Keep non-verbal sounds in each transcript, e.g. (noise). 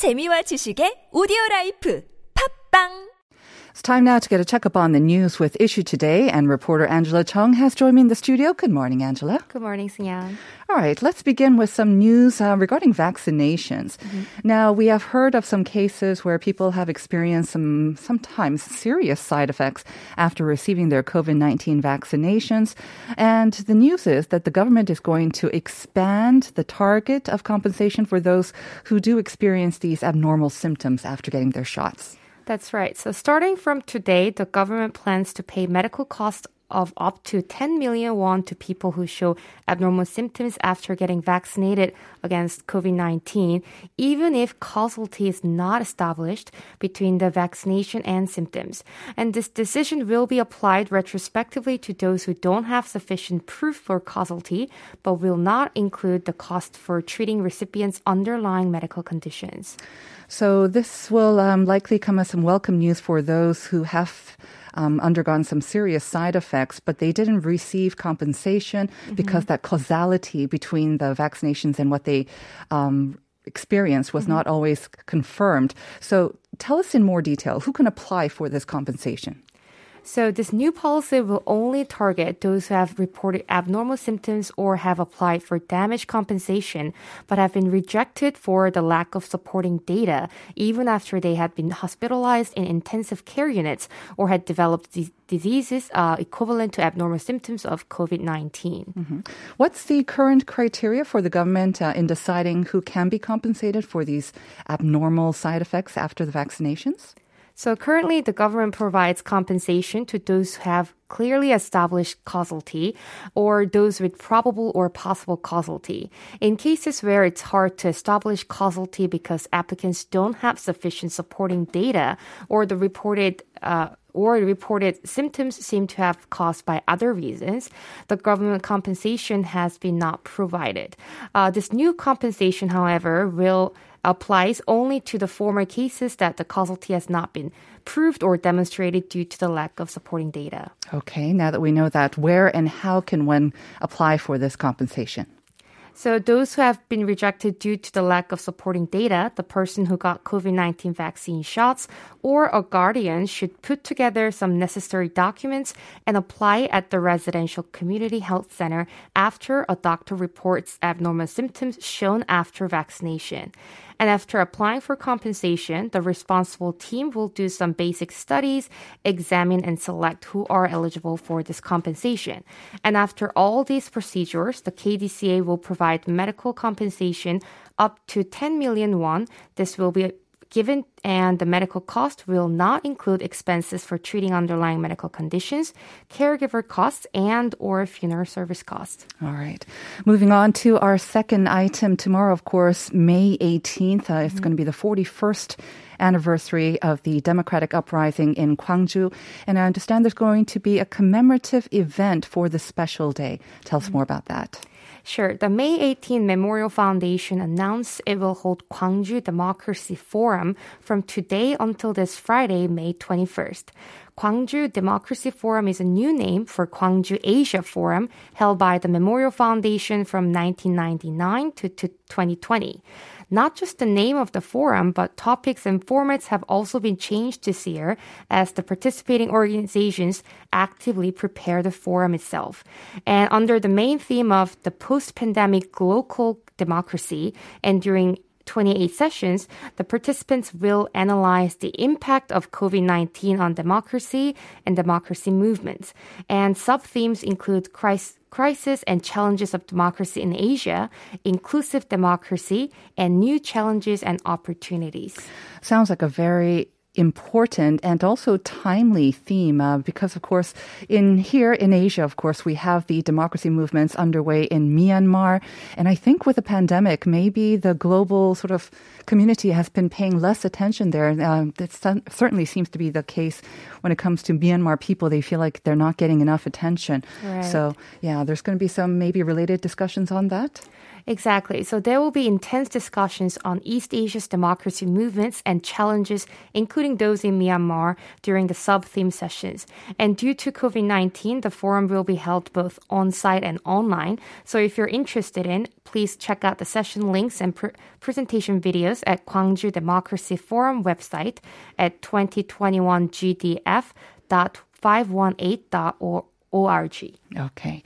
재미와 지식의 오디오 라이프. 팝빵 It's time now to get a checkup on the news with Issue Today, and reporter Angela Chung has joined me in the studio. Good morning, Angela. Good morning, Sian. All right, let's begin with some news uh, regarding vaccinations. Now, we have heard of some cases where people have experienced some sometimes serious side effects after receiving their COVID 19 vaccinations. And the news is that the government is going to expand the target of compensation for those who do experience these abnormal symptoms after getting their shots. That's right. So starting from today, the government plans to pay medical costs of up to 10 million won to people who show abnormal symptoms after getting vaccinated against COVID-19, even if causality is not established between the vaccination and symptoms. And this decision will be applied retrospectively to those who don't have sufficient proof for causality, but will not include the cost for treating recipients' underlying medical conditions. So this will um, likely come as some welcome news for those who have um, undergone some serious side effects, but they didn't receive compensation because that causality between the vaccinations and what they um, experienced was not always confirmed. So tell us in more detail who can apply for this compensation. So this new policy will only target those who have reported abnormal symptoms or have applied for damage compensation, but have been rejected for the lack of supporting data, even after they had been hospitalized in intensive care units or had developed these diseases uh, equivalent to abnormal symptoms of COVID-19. What's the current criteria for the government uh, in deciding who can be compensated for these abnormal side effects after the vaccinations? So currently, the government provides compensation to those who have clearly established causality or those with probable or possible causality. In cases where it's hard to establish causality because applicants don't have sufficient supporting data or the reported uh, or reported symptoms seem to have caused by other reasons, the government compensation has been not provided. Uh, this new compensation, however, will applies only to the former cases that the causality has not been proved or demonstrated due to the lack of supporting data. Okay, now that we know that, where and how can one apply for this compensation? So those who have been rejected due to the lack of supporting data, the person who got COVID-19 vaccine shots or a guardian should put together some necessary documents and apply at the residential community health center after a doctor reports abnormal symptoms shown after vaccination. And after applying for compensation, the responsible team will do some basic studies, examine and select who are eligible for this compensation. And after all these procedures, the KDCA will provide medical compensation up to 10 million won. This will be given and the medical cost will not include expenses for treating underlying medical conditions, caregiver costs, and or funeral service costs. All right. Moving on to our second item tomorrow, of course, May 18th. Uh, it's going to be the 41st anniversary of the democratic uprising in Gwangju. And I understand there's going to be a commemorative event for the special day. Tell us more about that. Sure. The May 18 Memorial Foundation announced it will hold Gwangju Democracy Forum from today until this Friday, May 21st. Gwangju Democracy Forum is a new name for Gwangju Asia Forum held by the Memorial Foundation from 1999 to, to 2020. Not just the name of the forum, but topics and formats have also been changed this year as the participating organizations actively prepare the forum itself. And under the main theme of the post-pandemic local democracy and during 28 sessions, the participants will analyze the impact of COVID 19 on democracy and democracy movements. And sub themes include crisis crisis and challenges of democracy in Asia, inclusive democracy, and new challenges and opportunities. Sounds like a very important and also timely theme uh, because of course in here in Asia of course we have the democracy movements underway in Myanmar. And I think with the pandemic maybe the global sort of community has been paying less attention there. Uh, that certainly seems to be the case when it comes to Myanmar people. They feel like they're not getting enough attention. Right. so yeah there's going to be some maybe related discussions on that Exactly. So there will be intense discussions on East Asia's democracy movements and challenges, including those in Myanmar, during the sub theme sessions. And due to COVID 19, the forum will be held both on site and online. So if you're interested in, please check out the session links and pr- presentation videos at Gwangju Democracy Forum website at 2021gdf.518.org. Okay.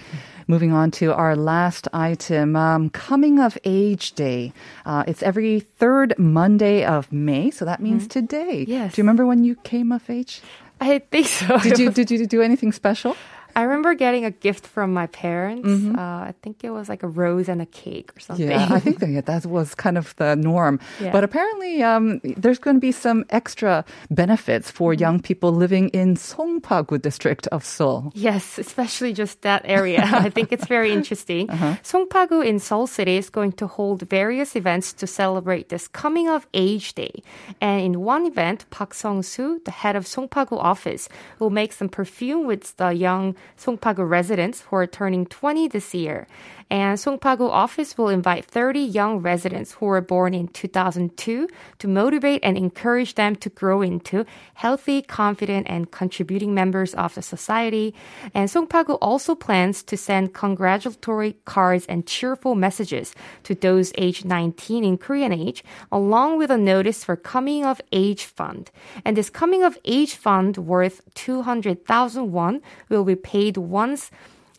Moving on to our last item, um, Coming of Age Day. Uh, it's every third Monday of May, so that means today. Yes. Do you remember when you came of age? I think so. Did you (laughs) did you do anything special? I remember getting a gift from my parents. Uh, I think it was like a rose and a cake or something. Yeah, I think (laughs) that, that was kind of the norm. Yeah. But apparently, um, there's going to be some extra benefits for young people living in Songpagu district of Seoul. Yes, especially just that area. (laughs) I think it's very interesting. Songpagu in Seoul City is going to hold various events to celebrate this coming of age day. And in one event, Park Sung-soo, the head of Songpagu office, will make some perfume with the young Songpagu residents who are turning 20 this year. And Songpagu office will invite 30 young residents who were born in 2002 to motivate and encourage them to grow into healthy, confident, and contributing members of the society. And Songpagu also plans to send congratulatory cards and cheerful messages to those aged 19 in Korean age, along with a notice for coming of age fund. And this coming of age fund worth 200,000 won will be paid once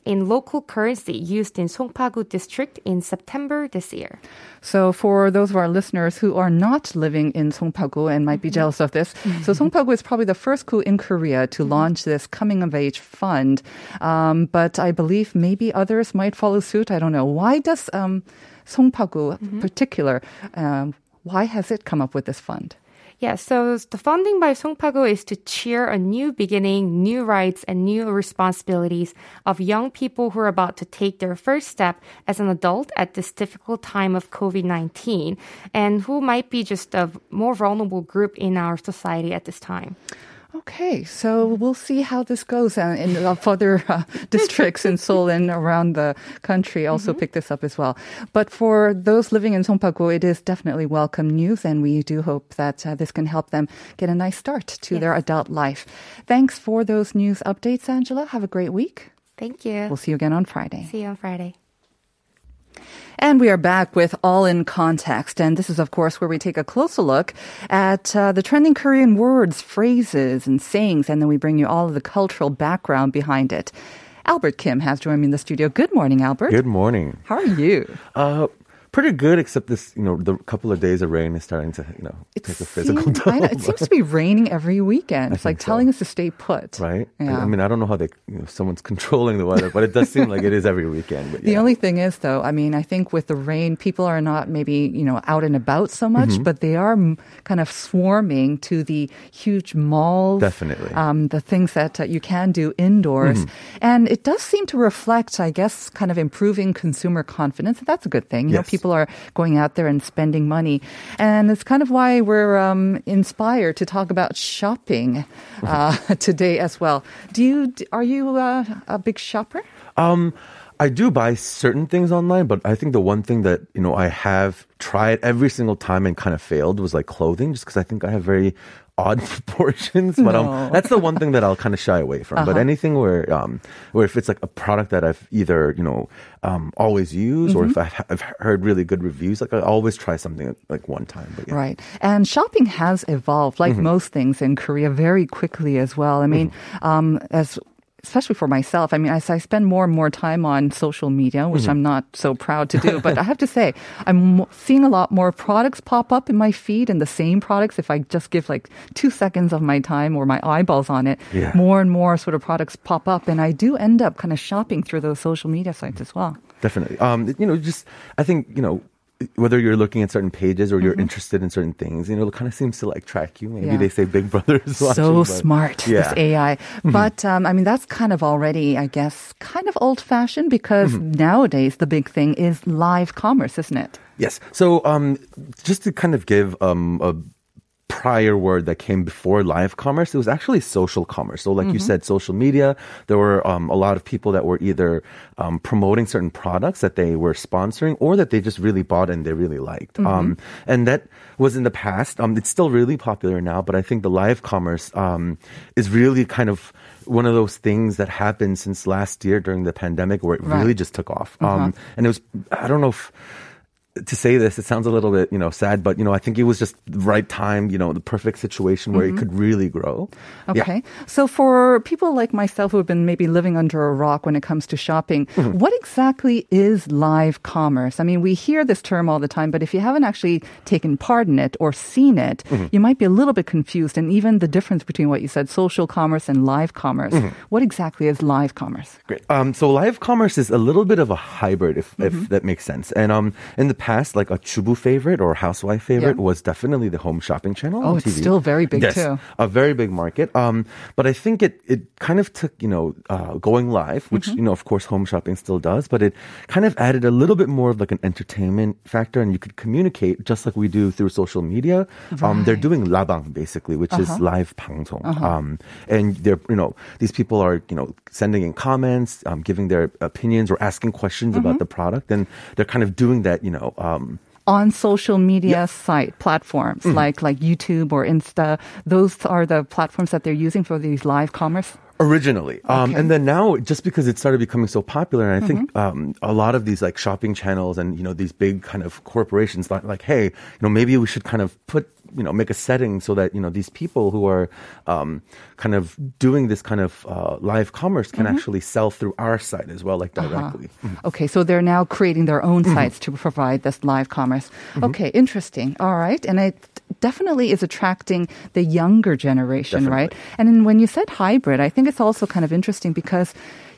in local currency used in Songpagu district in September this year. So for those of our listeners who are not living in Songpagu and might be jealous of this, so (laughs) Songpagu is probably the first gu in Korea to launch this coming of age fund. Um, but I believe maybe others might follow suit. I don't know. Why does um, Songpagu in particular, um, why has it come up with this fund? Yeah, so the funding by Songpagu is to cheer a new beginning, new rights, and new responsibilities of young people who are about to take their first step as an adult at this difficult time of COVID 19 and who might be just a more vulnerable group in our society at this time. Okay, so we'll see how this goes and, in uh, further uh, (laughs) districts in Seoul and around the country. Also pick this up as well. But for those living in Songpagu, it is definitely welcome news, and we do hope that uh, this can help them get a nice start to their adult life. Thanks for those news updates, Angela. Have a great week. Thank you. We'll see you again on Friday. See you on Friday. And we are back with All in Context. And this is, of course, where we take a closer look at uh, the trending Korean words, phrases, and sayings. And then we bring you all of the cultural background behind it. Albert Kim has joined me in the studio. Good morning, Albert. Good morning. How are you? Uh, pretty good, except this, you know, the couple of days of rain is starting to, you know, take a physical seems- toll. I know, it seems to be raining every weekend. (laughs) It's like so. telling us to stay put. right? Yeah. I mean, I don't know how they, you know, someone's (laughs) controlling the weather, but it does seem like it is every weekend. But The only thing is, though, I mean, I think with the rain, people are not maybe, you know, out and about so much, Mm-hmm. but they are kind of swarming to the huge malls. Definitely. Mm-hmm. Um, the things that uh, you can do indoors. And it does seem to reflect, I guess, kind of improving consumer confidence. And that's a good thing. You know, Yes. People are going out there and spending money. And it's kind of why we're um, inspired to talk about shopping uh, (laughs) today as well. Do you, are you uh, a big shopper? Um, I do buy certain things online, but I think the one thing that you know I have tried every single time and kind of failed was like clothing, just because I think I have very odd (laughs) proportions. But um, that's the one thing that I'll kind of shy away from. But anything where um, where if it's like a product that I've either you know um, always used or if I've, I've heard really good reviews, like I always try something like one time. But yeah. Right. And shopping has evolved, like Mm-hmm. most things in Korea, very quickly as well. I mean, um, as especially for myself, I mean, as I spend more and more time on social media, which Mm-hmm. I'm not so proud to do, (laughs) but I have to say, I'm seeing a lot more products pop up in my feed and the same products. If I just give like two seconds of my time or my eyeballs on it, Yeah. more and more sort of products pop up. And I do end up kind of shopping through those social media sites as well. Definitely. Um, you know, just I think you know whether you're looking at certain pages or you're interested in certain things, you know, it kind of seems to like track you. Maybe Mm-hmm. Yeah. they say Big Brother is (laughs) watching. so but- smart Yeah. this AI. But um, I mean, that's kind of already, I guess, kind of old fashioned because nowadays the big thing is live commerce, isn't it? Yes. So, um, just to kind of give um, a prior word that came before live commerce. It was actually social commerce. So, like you Mm-hmm. said, social media. There were um, a lot of people that were either um, promoting certain products that they were sponsoring, or that they just really bought and they really liked. Mm-hmm. Um, and that was in the past. Um, it's still really popular now, but I think the live commerce um, is really kind of one of those things that happened since last year during the pandemic, where it Right. really just took off. Um, and it was, I don't know if to say this, it sounds a little bit, you know, sad, but you know, I think it was just the right time, you know, the perfect situation where it could really grow. Yeah. Okay. So for people like myself who have been maybe living under a rock when it comes to shopping, Mm-hmm. what exactly is live commerce? I mean, we hear this term all the time, but if you haven't actually taken part in it or seen it, Mm-hmm. you might be a little bit confused. And even the difference between what you said, social commerce and live commerce. Mm-hmm. What exactly is live commerce? Great. Um, so live commerce is a little bit of a hybrid, if, Mm-hmm. if that makes sense. And um, in the past, like a Chubu favorite or housewife favorite Yeah. was definitely the home shopping channel. Oh, it's TV. still very big yes, too. A very big market. Um, but I think it it kind of took you know uh, going live, which Mm-hmm. you know of course home shopping still does, but it kind of added a little bit more of like an entertainment factor, and you could communicate just like we do through social media. Um, they're doing labang basically, which is live 방송. Um, and they're you know these people are you know sending in comments, um, giving their opinions or asking questions about the product, and they're kind of doing that you know. Um, on social media site platforms Mm-hmm. like like YouTube or Insta. Those are the platforms that they're using for these live commerce. Originally, um, and then now, just because it started becoming so popular, and I think um, a lot of these like shopping channels and you know these big kind of corporations thought like, hey, you know, maybe we should kind of put you know make a setting so that you know these people who are um, kind of doing this kind of uh, live commerce can mm-hmm. actually sell through our site as well, like uh-huh. directly. Mm-hmm. Okay, so they're now creating their own mm-hmm. sites to provide this live commerce. Okay, interesting. All right, and it definitely is attracting the younger generation, right? And then when you said hybrid, I think it's also kind of interesting because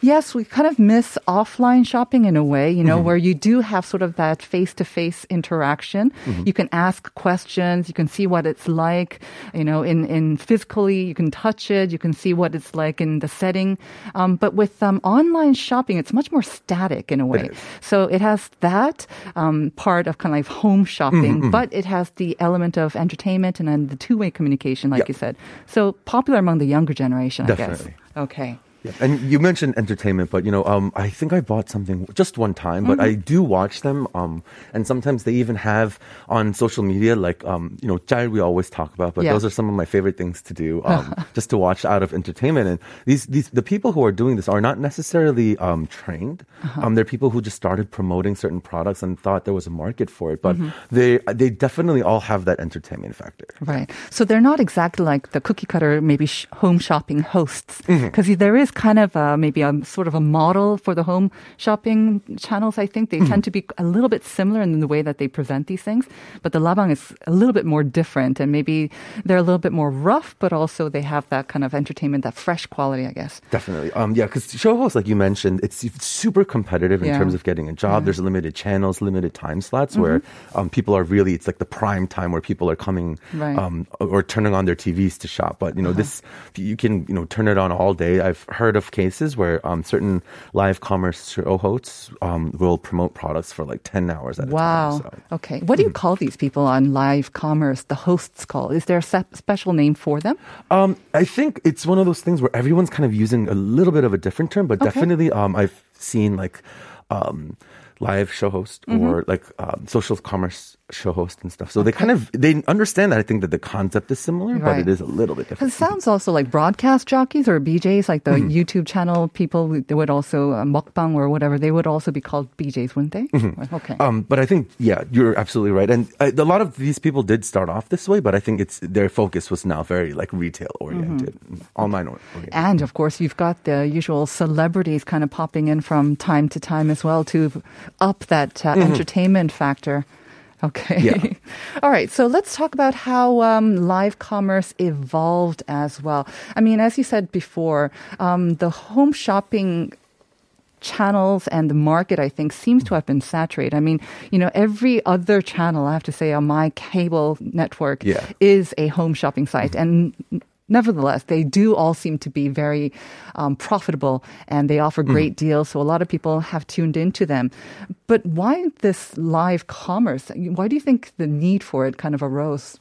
yes, we kind of miss offline shopping in a way, you know, where you do have sort of that face-to-face interaction. You can ask questions, you can see what it's like, you know, in in physically, you can touch it, you can see what it's like in the setting. Um, but with um, online shopping, it's much more static in a way. So it has that um, part of kind of like home shopping, but it has the element of entertainment and then the two-way communication, like Yeah. you said. So popular among the younger generation, I guess. Okay. Yeah. And you mentioned entertainment, but you know, um, I think I bought something just one time, but I do watch them. Um, and sometimes they even have on social media, like, um, you know, 짤 we always talk about, but Yeah. those are some of my favorite things to do, um, (laughs) just to watch out of entertainment. And these, these, the people who are doing this are not necessarily, um, trained. Um, they're people who just started promoting certain products and thought there was a market for it, but they, they definitely all have that entertainment factor. Right. So they're not exactly like the cookie cutter, maybe sh- home shopping hosts, Mm-hmm. because there is kind of uh, maybe a sort of a model for the home shopping channels. I think they Mm-hmm. tend to be a little bit similar in the way that they present these things, but the labang is a little bit more different, and maybe they're a little bit more rough, but also they have that kind of entertainment, that fresh quality, I guess. Definitely. Um, yeah, because show hosts, like you mentioned, it's super competitive in Yeah. terms of getting a job. There's limited channels, limited time slots where um, people are really, it's like the prime time where people are coming Right. um, or turning on their TVs to shop. But, you know, this, you can, you know, turn it on all day. I've heard of cases where um, certain live commerce show hosts um, will promote products for like 10 hours at Wow. a time. So. Okay. What do you call these people on live commerce? The hosts call. Is there a se- special name for them? Um, I think it's one of those things where everyone's kind of using a little bit of a different term, but Okay. definitely, um, I've seen like, um, live show host Mm-hmm. or like um, social commerce show host and stuff. So they kind of they understand that I think that the concept is similar, but it is a little bit different. it sounds also like broadcast jockeys or BJs, like the Mm-hmm. YouTube channel people. They would also uh, mukbang or whatever. They would also be called BJs, wouldn't they? Okay. Um, but I think, yeah, you're absolutely right. And uh, a lot of these people did start off this way, but I think it's their focus was now very like retail oriented, Mm-hmm. online oriented. and of course, you've got the usual celebrities kind of popping in from time to time as well to up that uh, entertainment factor. Okay. Yeah. (laughs) All right. So let's talk about how um, live commerce evolved as well. I mean, as you said before, um, the home shopping channels and the market, I think, seems to have been saturated. I mean, you know, every other channel, I have to say, on my cable network Yeah. is a home shopping site. And nevertheless, they do all seem to be very um, profitable and they offer great deals. So a lot of people have tuned into them. But why this live commerce? Why do you think the need for it kind of arose?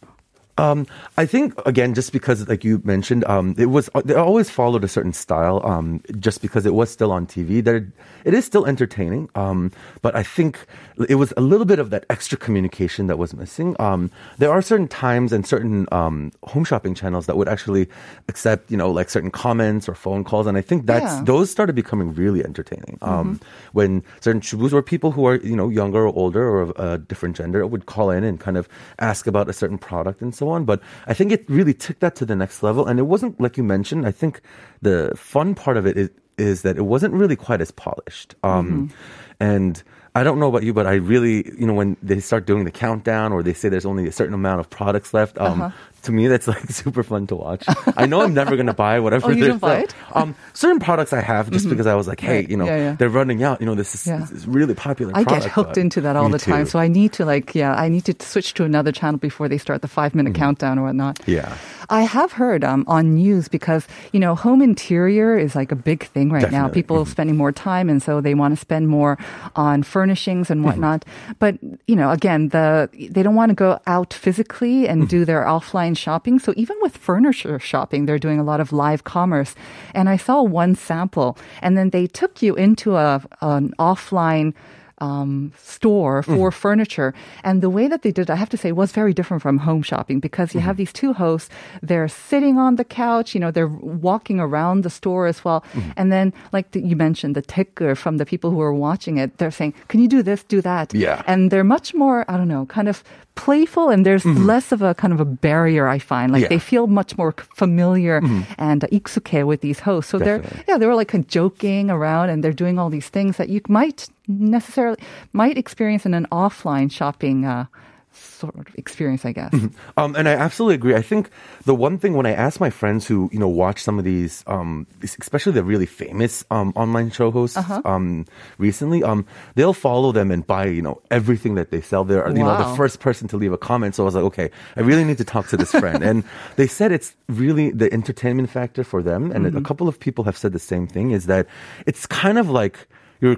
Um, I think again, just because like you mentioned, um, it was they always followed a certain style. Um, just because it was still on TV, that it is still entertaining. Um, but I think it was a little bit of that extra communication that was missing. Um, there are certain times and certain um, home shopping channels that would actually accept, you know, like certain comments or phone calls, and I think that's Yeah. those started becoming really entertaining. Um, when certain chubus or people who are you know younger or older or of a different gender would call in and kind of ask about a certain product and so on. But I think it really took that to the next level, and it wasn't like you mentioned. I think the fun part of it is, is that it wasn't really quite as polished. Um, And I don't know about you, but I really, you know, when they start doing the countdown or they say there's only a certain amount of products left, um, Uh-huh. to me that's like (laughs) super fun to watch. I know I'm never gonna buy (laughs) whatever. Oh, you don't buy it? (laughs) Um, certain products I have just because I was like, hey, you know, Yeah, yeah. they're running out. You know, this is, Yeah. this is really popular. I get hooked into that all the time. too. So I need to like, yeah, I need to switch to another channel before they start the five minute Mm-hmm. countdown or whatnot. Yeah. I have heard um, on news because, you know, home interior is like a big thing right now. Definitely. People spending more time and so they want to spend more on furnishings and Mm-hmm. whatnot. But, you know, again, the they don't want to go out physically and do their offline shopping. So even with furniture shopping, they're doing a lot of live commerce. And I saw one sample and then they took you into a an offline um, store for furniture. And the way that they did I have to say, was very different from home shopping because you have these two hosts. They're sitting on the couch, you know, they're walking around the store as well. And then, like the, you mentioned, the ticker from the people who are watching it, they're saying, can you do this, do that? Yeah. And they're much more, I don't know, kind of playful and there's less of a kind of a barrier, I find. Like Yeah. they feel much more familiar and uh, iksuke with these hosts. So they're, yeah, they were like kind of joking around and they're doing all these things that you might necessarily might experience in an offline shopping uh, sort of experience, I guess. Um, and I absolutely agree. I think the one thing when I ask my friends who you know watch some of these, um, especially the really famous um, online show hosts, Uh-huh. um, recently, um, they'll follow them and buy you know everything that they sell. They're you know the first person to leave a comment. So I was like, okay, I really need to talk to this friend. and (laughs) they said it's really the entertainment factor for them. And Mm-hmm. a couple of people have said the same thing: is that it's kind of like you're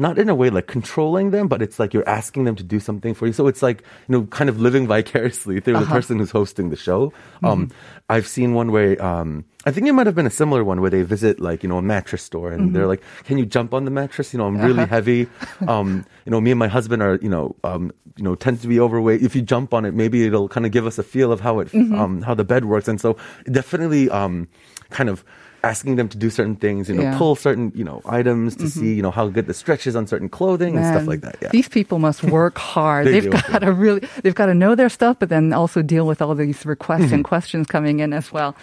not in a way like controlling them, but it's like you're asking them to do something for you. So it's like, you know, kind of living vicariously through the person who's hosting the show. Um, I've seen one where, um, I think it might have been a similar one where they visit like, you know, a mattress store and they're like, can you jump on the mattress? You know, I'm really heavy. Um, you know, me and my husband are, you know, um, you know, tend to be overweight. If you jump on it, maybe it'll kind of give us a feel of how it, um, how the bed works. And so definitely, um, kind of, asking them to do certain things, you know, Yeah. pull certain, you know, items to see, you know, how good the stretch is on certain clothing and stuff like that. Yeah. These people must work (laughs) hard. They have got to really, they've got to know their stuff, but then also deal with all these requests Mm-hmm. and (laughs) questions coming in as well.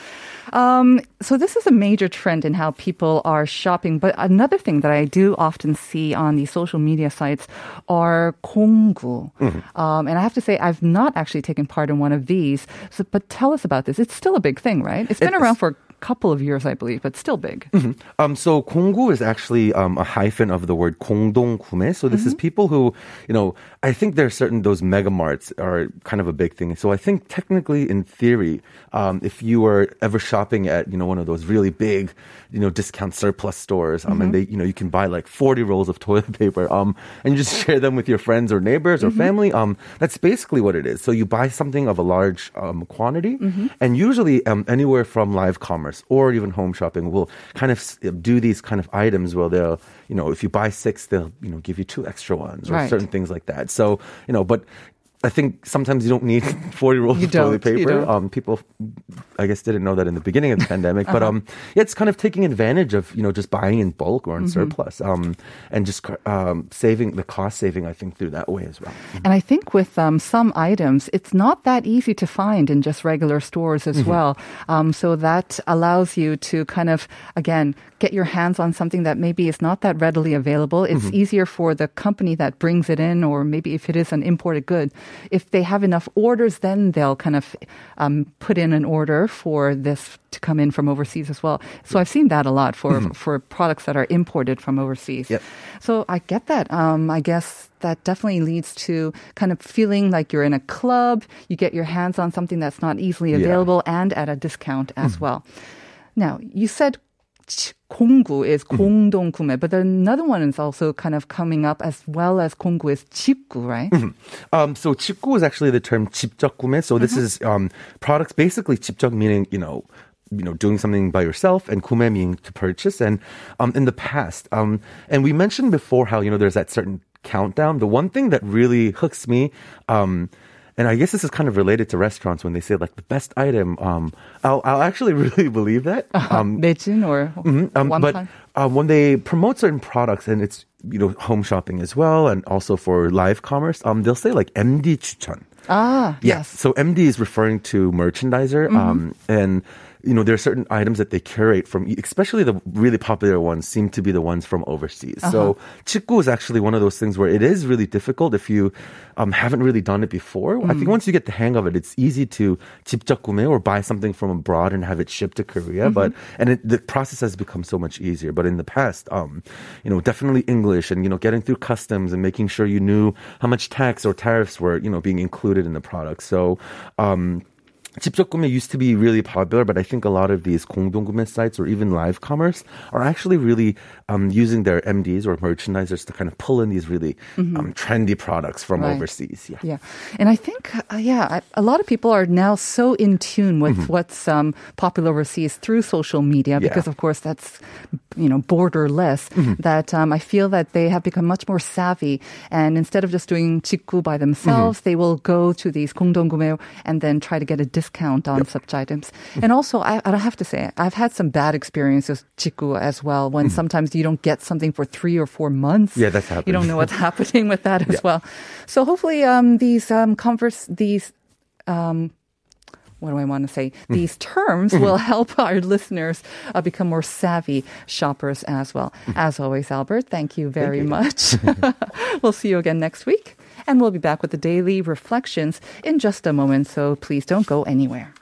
Um, so this is a major trend in how people are shopping. But another thing that I do often see on these social media sites are 공구. Mm-hmm. Um, and I have to say, I've not actually taken part in one of these. So, but tell us about this. It's still a big thing, right? It's been It's- around for couple of years, I believe, but still big. Um, so 공구 is actually um, a hyphen of the word 공동구매. So this is people who, you know, I think there are certain those mega marts are kind of a big thing. So I think technically, in theory, um, if you were ever shopping at you know one of those really big, you know, discount surplus stores, um, and they you know you can buy like forty rolls of toilet (laughs) paper, um, and you just (laughs) share them with your friends or neighbors or family. Um, that's basically what it is. So you buy something of a large um, quantity, and usually um, anywhere from live commerce or even home shopping will kind of do these kind of items where they'll, you know, if you buy six, they'll, you know, give you two extra ones or Right. certain things like that. So, you know, but I think sometimes you don't need (laughs) 40 rolls You of toilet paper. Um, people, I guess, didn't know that in the beginning of the (laughs) pandemic. But Uh-huh. um, yeah, it's kind of taking advantage of, you know, just buying in bulk or in Mm-hmm. surplus um, and just um, saving the cost saving, I think, through that way as well. And I think with um, some items, it's not that easy to find in just regular stores as well. Um, so that allows you to kind of, again, get your hands on something that maybe is not that readily available. It's easier for the company that brings it in, or maybe if it is an imported good, if they have enough orders, then they'll kind of um, put in an order for this to come in from overseas as well. So I've seen that a lot for for products that are imported from overseas. Yep. So I get that. Um, I guess that definitely leads to kind of feeling like you're in a club. You get your hands on something that's not easily Yeah. available and at a discount as well. Now, you said 치- 공구 is 공동 구매, but another one is also kind of coming up as well as 공구 is 직구, right? Mm-hmm. Um, so 직구 is actually the term 직접 구매. So this mm-hmm. is um, products basically 직접 meaning you know you know doing something by yourself and kume meaning to purchase and um, in the past um, and we mentioned before how you know there's that certain countdown the one thing that really hooks me um, and I guess this is kind of related to restaurants when they say like the best item. Um, I'll, I'll actually really (laughs) believe that. (laughs) Um, 매진 or um, one but time? uh, when they promote certain products and it's you know home shopping as well and also for live commerce, um, they'll say like MD 추천. Ah, Yeah. yes. So MD is referring to merchandiser, um, and you know there are certain items that they curate from, especially the really popular ones seem to be the ones from overseas. So 직구 is actually one of those things where it is really difficult if you um, haven't really done it before. I think once you get the hang of it, it's easy to 직접 구매 or buy something from abroad and have it shipped to Korea. But and it, the process has become so much easier. But in the past, um, you know, definitely English and you know getting through customs and making sure you knew how much tax or tariffs were you know being included in the product. So. Um, 직접구매 used to be really popular, but I think a lot of these 공동구매 sites or even live commerce are actually really um, using their MDs or merchandisers to kind of pull in these really mm-hmm. um, trendy products from right. overseas. Yeah. yeah. And I think, uh, yeah, I, a lot of people are now so in tune with mm-hmm. what's um, popular overseas through social media because, of course, that's, you know, borderless mm-hmm. that um, I feel that they have become much more savvy. And instead of just doing chiku by themselves, mm-hmm. they will go to these 공동구매 and then try to get a discount on such items. And also, I, I have to say, I've had some bad experiences 직구 as well. When sometimes you don't get something for three or four months. Yeah, that's happening. You don't know what's (laughs) happening with that as well. So hopefully, um, these um, converse, these um, what do I want to say? These terms will (laughs) help our listeners uh, become more savvy shoppers as well. As always, Albert, thank you very much. (laughs) we'll see you again next week, and we'll be back with the daily reflections in just a moment. So please don't go anywhere.